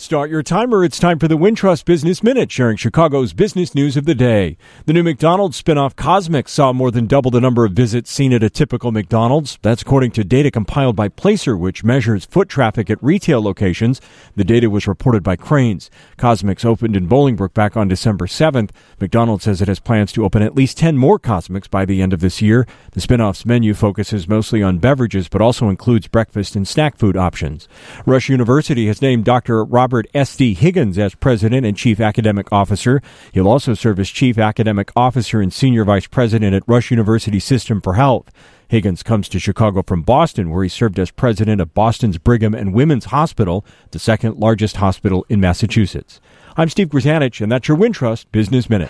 Start your timer. It's time for the Wintrust Business Minute, sharing Chicago's business news of the day. The new McDonald's spinoff CosMc's saw more than double the number of visits seen at a typical McDonald's. That's according to data compiled by Placer, which measures foot traffic at retail locations. The data was reported by Crain's. CosMc's opened in Bolingbrook back on December 7th. McDonald's says it has plans to open at least 10 more CosMc's by the end of this year. The spinoff's menu focuses mostly on beverages, but also includes breakfast and snack food options. Rush University has named Dr. Robert Robert S.D. Higgins as President and Chief Academic Officer. He'll also serve as Chief Academic Officer and Senior Vice President at Rush University System for Health. Higgins comes to Chicago from Boston, where he served as president of Boston's Brigham and Women's Hospital, the second largest hospital in Massachusetts. I'm Steve Grzanich, and that's your Wintrust Business Minute.